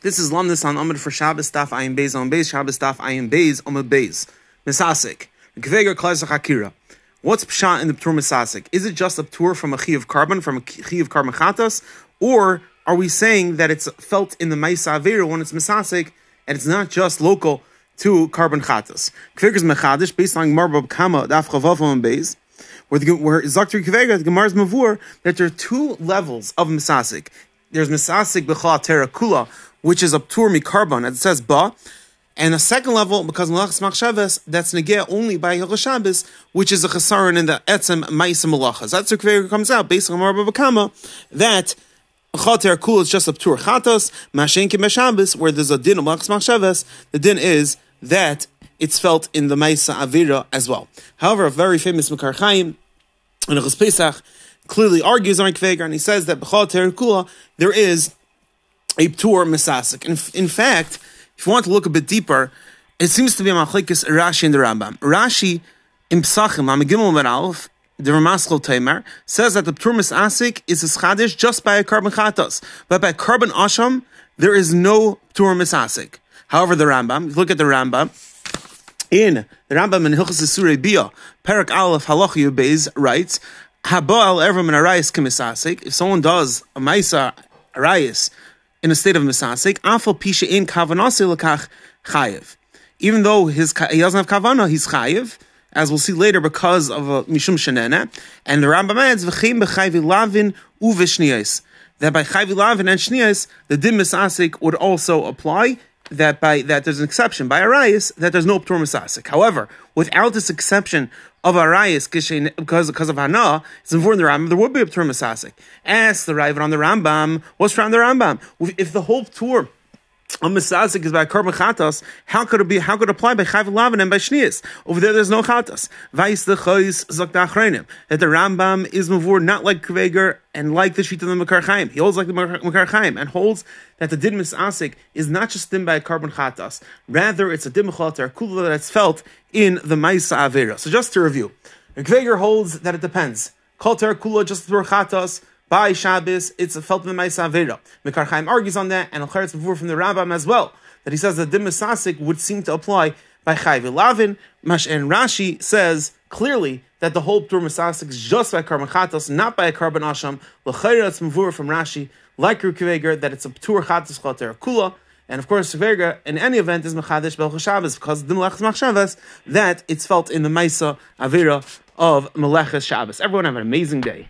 This is Lamdas on Amid for Shabbos Daf Ayin Beis on Beis Shabbos Daf Ayin Beis Amid Beis Misasik Kveger Klaisach Akira. What's pshat in the ptur misasik? Is it just a ptur from a chi of carbon, from a chi of carbon chatas, or are we saying that it's felt in the maisa avera when it's misasik and it's not just local to carbon chatas? Kveger's mechadish based on Gemara Kama Daf Chavav on Beis where where Zaktir Kvega, the Gemara's Mavur, that there are two levels of Misasik. There's Misasik B'chal Terakula, which is a Ptur Mikarbon, it says Ba, and the second level, because Malachas Machshavas, that's Negea only by Hilchah Shabbos, which is a Chesaron in the Etzem Ma'isa Malachas. That's where comes out, based on Gemara Bava Kamma, that Chater Kul is just a Ptur Chatos, Mashen Shabbos, where there's a din of Malachas Machshavas, the din is that it's felt in the Maisa Avira as well. However, a very famous Makar Chaim, in Pesach, clearly argues on Kveger, and he says that B'chal Terikula, there is a Ptur Misasik. In, in fact, if you want to look a bit deeper, it seems to be a Machlekes Rashi in the Rambam. Rashi, in Psachim, Amagimel Ben the Ramaskal says that the Ptur Misasik is a Schadish just by a carbon chatos, but by carbon asham, there is no Ptur Misasik. However, the Rambam, look at the Rambam, in the Rambam in Hilchas Surei Bia, Perak Aleph Halacha Beis writes, ever min arayis kemisasik. If someone does a maisa arayis in a state of misasik, afal pisha in kavanasi lekach chayiv. Even though his he doesn't have kavana, he's chayiv, as we'll see later because of a mishum shenena. And the Rambam adds v'chim b'chayvi lavin uveshniyos. That by chayvi lavin and shniyos, the dim misasik would also apply that by that there's an exception by Arias that there's no Ptur Masasik. However, without this exception of Arias because because of Hana, it's important the Rambam there would be a Ptur Masasik. Ask the Raavad on the Rambam, what's from the Rambam? If the whole Ptur a misazik is by carbon chatas. How could it be? How could it apply by chayv lavin and by shnias? Over there, there's no chatas. Vais the chayis zok That the Rambam is mavur not like Kveger and like the sheet of the Makar Chaim. He holds like the Makar Chaim and holds that the din misasik is not just din by carbon chatas. Rather, it's a din mechater kula that's felt in the ma'isa avera. So just to review, Kveger holds that it depends. Kol kula just through chatas by Shabbos, it's a felt Memaisa Avera. Mikar Chaim argues on that, and Al-Charetz before from the Rambam as well, that he says that Dimasasik would seem to apply by Chayv Lavin, and Rashi says clearly that the whole Ptur Masasik is just by Karban Chatos, not by a Karban Asham. L'chayretz Mavur from Rashi, like Rukiveger, that it's a Ptur Chatos Choter Kula, and of course, Verga, in any event, is Mechadish Belch Shabbos, because the Dimlech Machshavas, that it's felt in the Maisa Avira of Melechus Shabbos. Everyone have an amazing day.